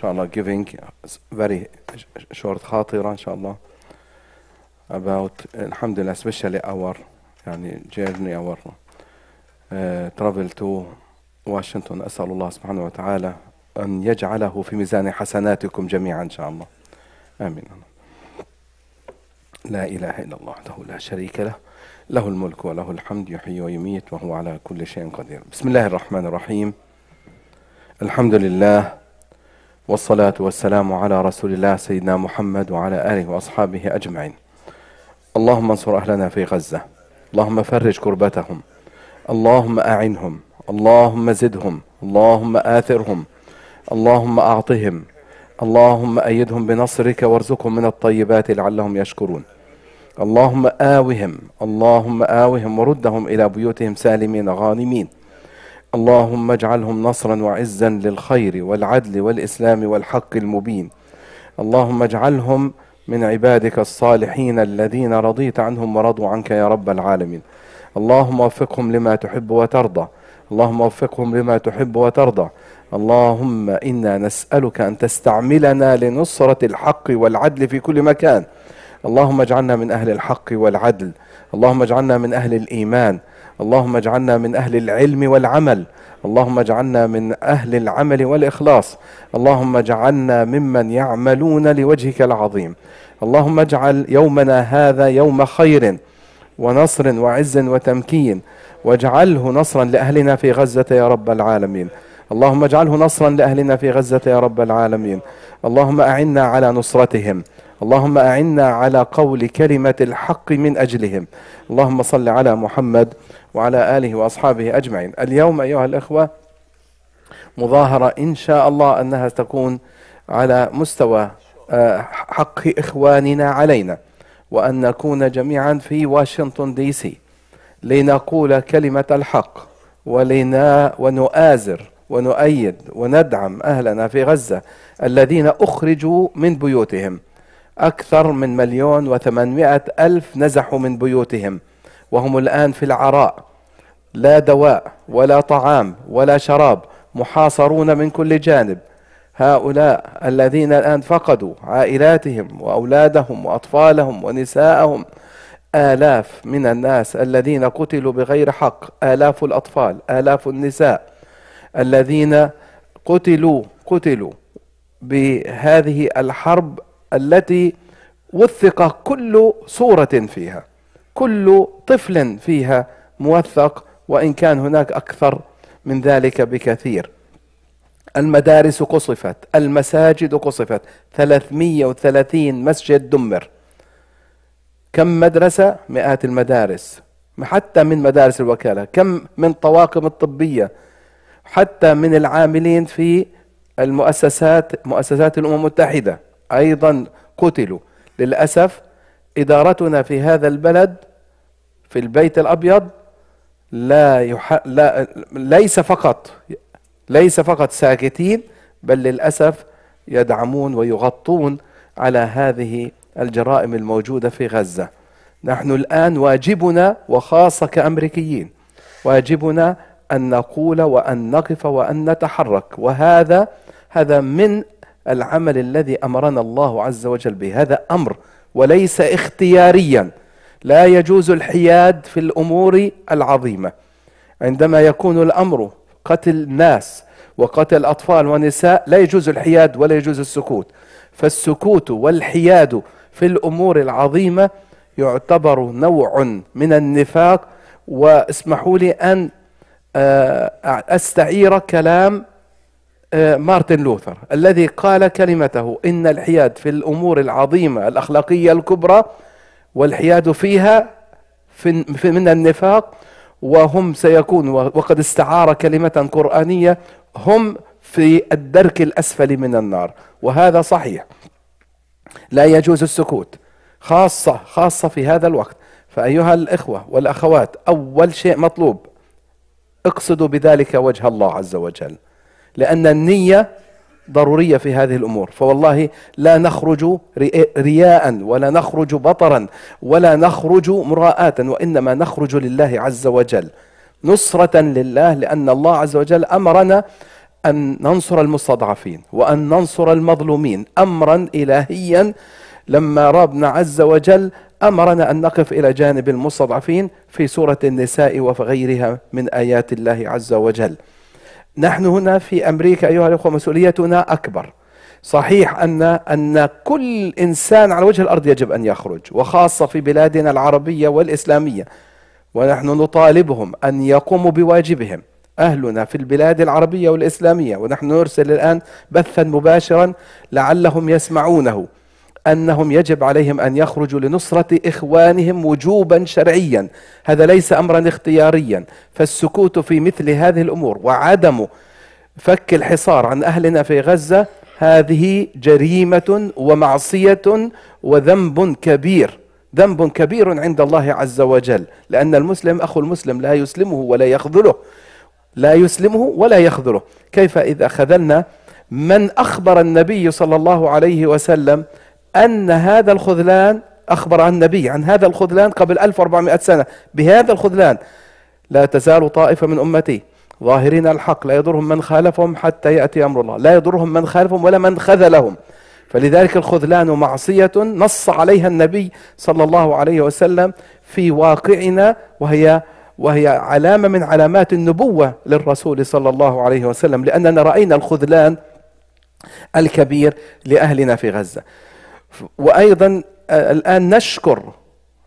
شاء الله giving very short خاطرة إن شاء الله about الحمد لله especially our يعني journey our uh, travel to Washington. أسأل الله سبحانه وتعالى أن يجعله في ميزان حسناتكم جميعا إن شاء الله. آمين. لا إله إلا الله وحده لا شريك له. له الملك وله الحمد يحيي ويميت وهو على كل شيء قدير. بسم الله الرحمن الرحيم. الحمد لله والصلاة والسلام على رسول الله سيدنا محمد وعلى آله وأصحابه أجمعين. اللهم انصر أهلنا في غزة. اللهم فرج كربتهم. اللهم أعنهم. اللهم زدهم. اللهم آثرهم. اللهم أعطهم. اللهم أيدهم بنصرك وارزقهم من الطيبات لعلهم يشكرون. اللهم آوهم. اللهم آوهم وردهم إلى بيوتهم سالمين غانمين. اللهم اجعلهم نصرا وعزا للخير والعدل والإسلام والحق المبين. اللهم اجعلهم من عبادك الصالحين الذين رضيت عنهم ورضوا عنك يا رب العالمين. اللهم وفقهم لما تحب وترضى. اللهم وفقهم لما تحب وترضى. اللهم إنا نسألك أن تستعملنا لنصرة الحق والعدل في كل مكان. اللهم اجعلنا من أهل الحق والعدل. اللهم اجعلنا من أهل الإيمان. اللهم اجعلنا من أهل العلم والعمل. اللهم اجعلنا من أهل العمل والإخلاص. اللهم اجعلنا ممن يعملون لوجهك العظيم. اللهم اجعل يومنا هذا يوم خير ونصر وعز وتمكين. واجعله نصرا لأهلنا في غزة يا رب العالمين. اللهم اجعله نصرا لأهلنا في غزة يا رب العالمين. اللهم أعنا على نصرتهم. اللهم أعنا على قول كلمة الحق من أجلهم. اللهم صل على محمد وعلى آله وأصحابه أجمعين. اليوم أيها الأخوة مظاهرة إن شاء الله أنها تكون على مستوى آه، حق إخواننا علينا وأن نكون جميعا في واشنطن دي سي. لنقول كلمة الحق ولنا ونؤازر ونؤيد وندعم أهلنا في غزة الذين أخرجوا من بيوتهم. أكثر من مليون وثمانمائة ألف نزحوا من بيوتهم وهم الآن في العراء. لا دواء ولا طعام ولا شراب محاصرون من كل جانب. هؤلاء الذين الآن فقدوا عائلاتهم وأولادهم وأطفالهم ونساءهم. آلاف من الناس الذين قتلوا بغير حق آلاف الأطفال آلاف النساء الذين قتلوا قتلوا بهذه الحرب التي وثق كل صورة فيها كل طفل فيها موثق وإن كان هناك أكثر من ذلك بكثير. المدارس قصفت المساجد قصفت 330 مسجد دمر. كم مدرسة؟ مئات المدارس. حتى من مدارس الوكالة. كم من طواقم الطبية. حتى من العاملين في المؤسسات مؤسسات الأمم المتحدة. أيضا قتلوا. للأسف إدارتنا في هذا البلد في البيت الأبيض لا, يح... لا ليس فقط ليس فقط ساكتين بل للأسف يدعمون ويغطون على هذه الجرائم الموجودة في غزة. نحن الآن واجبنا وخاصة كأمريكيين واجبنا أن نقول وأن نقف وأن نتحرك. وهذا هذا من العمل الذي أمرنا الله عز وجل به. هذا أمر وليس اختياريا. لا يجوز الحياد في الأمور العظيمة. عندما يكون الأمر قتل ناس وقتل أطفال ونساء لا يجوز الحياد ولا يجوز السكوت. فالسكوت والحياد في الأمور العظيمة يعتبر نوع من النفاق. واسمحوا لي أن آه، أستعير كلام مارتن لوثر الذي قال كلمته إن الحياد في الأمور العظيمة الأخلاقية الكبرى والحياد فيها في من النفاق وهم سيكون وقد استعار كلمة قرآنية هم في الدرك الأسفل من النار. وهذا صحيح. لا يجوز السكوت خاصة خاصة في هذا الوقت. فأيها الإخوة والأخوات أول شيء مطلوب اقصدوا بذلك وجه الله عز وجل. لأن النية ضرورية في هذه الأمور. فوالله لا نخرج رياء ولا نخرج بطرا ولا نخرج مراءة وإنما نخرج لله عز وجل. نصرة لله لأن الله عز وجل أمرنا أن ننصر المستضعفين وأن ننصر المظلومين أمرا إلهيا. لما ربنا عز وجل أمرنا أن نقف إلى جانب المستضعفين في سورة النساء وفي غيرها من آيات الله عز وجل. نحن هنا في أمريكا أيها الأخوة مسؤوليتنا أكبر. صحيح أن أن كل إنسان على وجه الأرض يجب أن يخرج وخاصة في بلادنا العربية والإسلامية. ونحن نطالبهم أن يقوموا بواجبهم. أهلنا في البلاد العربية والإسلامية. ونحن نرسل الآن بثا مباشرا لعلهم يسمعونه. أنهم يجب عليهم أن يخرجوا لنصرة إخوانهم وجوبا شرعيا. هذا ليس أمرا اختياريا. فالسكوت في مثل هذه الأمور وعدم فك الحصار عن أهلنا في غزة هذه جريمة ومعصية وذنب كبير. ذنب كبير عند الله عز وجل. لأن المسلم أخو المسلم لا يسلمه ولا يخذله. لا يسلمه ولا يخذله. كيف إذا خذلنا من أخبر النبي صلى الله عليه وسلم أن هذا الخذلان أخبر عن النبي عن هذا الخذلان قبل 1400 سنة. بهذا الخذلان لا تزال طائفة من أمتي ظاهرين الحق لا يضرهم من خالفهم حتى يأتي أمر الله لا يضرهم من خالفهم ولا من خذلهم. فلذلك الخذلان معصية نص عليها النبي صلى الله عليه وسلم في واقعنا وهي وهي علامة من علامات النبوة للرسول صلى الله عليه وسلم لأننا رأينا الخذلان الكبير لأهلنا في غزة. وأيضا آه، الآن نشكر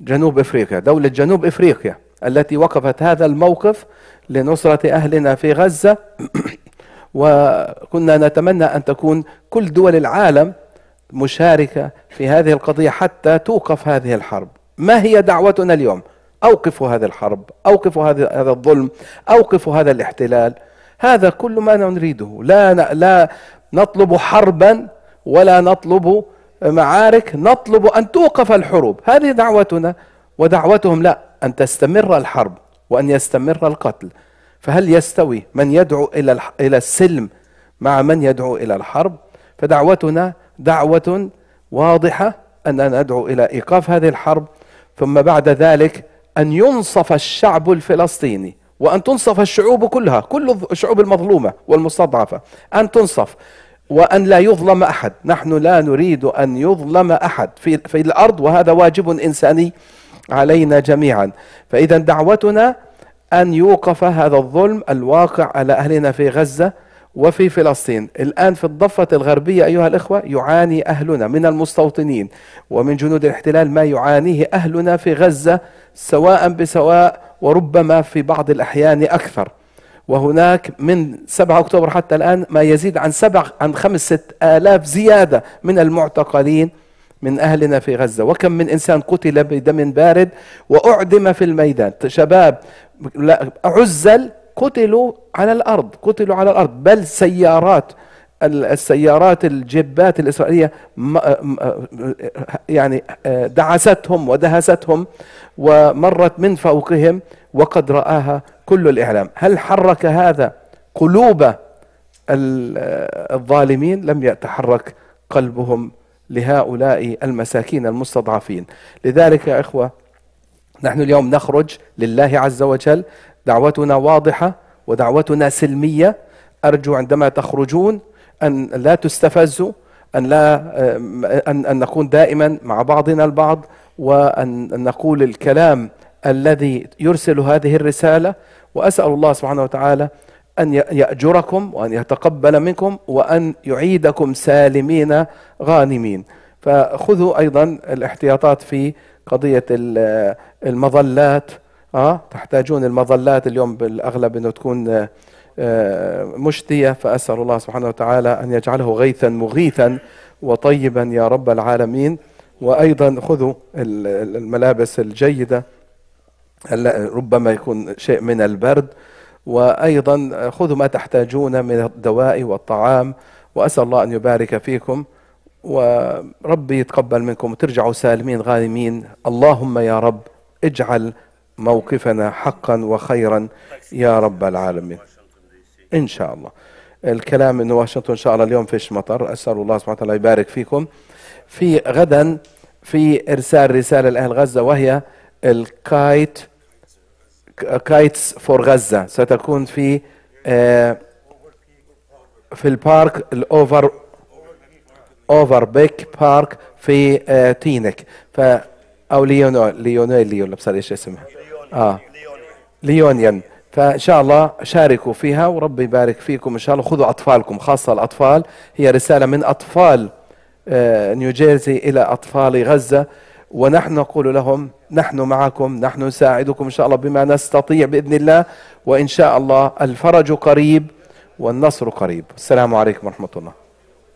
جنوب إفريقيا دولة جنوب إفريقيا التي وقفت هذا الموقف لنصرة أهلنا في غزة. وكنا نتمنى أن تكون كل دول العالم مشاركة في هذه القضية حتى توقف هذه الحرب. ما هي دعوتنا اليوم؟ أوقفوا هذه الحرب أوقفوا هذا الظلم أوقفوا هذا الاحتلال. هذا كل ما نريده. لا لا نطلب حربا ولا نطلب معارك نطلب أن توقف الحروب. هذه دعوتنا ودعوتهم لا أن تستمر الحرب وأن يستمر القتل. فهل يستوي من يدعو إلى إلى السلم مع من يدعو إلى الحرب؟ فدعوتنا دعوة واضحة أننا ندعو إلى إيقاف هذه الحرب. ثم بعد ذلك أن ينصف الشعب الفلسطيني وأن تنصف الشعوب كلها كل الشعوب المظلومة والمستضعفة أن تنصف. وأن لا يظلم أحد. نحن لا نريد أن يظلم أحد. في, في الأرض وهذا واجب إنساني علينا جميعا. فإذا دعوتنا أن يوقف هذا الظلم الواقع على أهلنا في غزة وفي فلسطين. الآن في الضفة الغربية أيها الإخوة يعاني أهلنا من المستوطنين. ومن جنود الاحتلال ما يعانيه أهلنا في غزة سواء بسواء وربما في بعض الأحيان أكثر. وهناك من 7 أكتوبر حتى الآن ما يزيد عن سبع عن خمسة آلاف زيادة من المعتقلين من أهلنا في غزة. وكم من إنسان قتل بدم بارد وأعدم في الميدان. شباب عزل قتلوا على الأرض قتلوا على الأرض. بل سيارات السيارات الجبات الإسرائيلية يعني دعستهم ودهستهم ومرت من فوقهم وقد رآها كل الإعلام. هل حرك هذا قلوب الظالمين؟ لم يتحرك قلبهم لهؤلاء المساكين المستضعفين. لذلك يا إخوة نحن اليوم نخرج لله عز وجل. دعوتنا واضحة ودعوتنا سلمية. أرجو عندما تخرجون أن لا تستفزوا أن لا أن, أن نكون دائما مع بعضنا البعض وأن نقول الكلام الذي يرسل هذه الرسالة وأسأل الله سبحانه وتعالى أن يأجركم وأن يتقبل منكم وأن يعيدكم سالمين غانمين. فخذوا أيضا الاحتياطات في قضية المظلات آه تحتاجون المظلات اليوم بالأغلب إنه تكون آه، مشتية. فأسأل الله سبحانه وتعالى أن يجعله غيثا مغيثا وطيبا يا رب العالمين. وأيضا خذوا الملابس الجيدة. ربما يكون شيء من البرد؟ وأيضا خذوا ما تحتاجون من الدواء والطعام وأسأل الله أن يبارك فيكم. وربي يتقبل منكم وترجعوا سالمين غانمين. اللهم يا رب اجعل موقفنا حقا وخيرا يا رب العالمين. إن شاء الله. الكلام إنه واشنطن إن شاء الله اليوم فيش مطر. أسأل الله سبحانه وتعالى يبارك فيكم. في غدا في إرسال رسالة لأهل غزة وهي ال kite Kites for Gaza ستكون في آه في ال park ال Over Overpeck Park في آه تينيك. ف أو ليونو ليونيلي ولا بصير إيش اسمها؟ آه. ليونيا. فان شاء الله شاركوا فيها وربي يبارك فيكم ان شاء الله خذوا أطفالكم خاصة الأطفال. هي رسالة من أطفال آه نيوجيرسي إلى أطفال غزة. ونحن نقول لهم نحن معكم نحن نساعدكم إن شاء الله بما نستطيع بإذن الله وإن شاء الله الفرج قريب والنصر قريب. السلام عليكم ورحمة الله.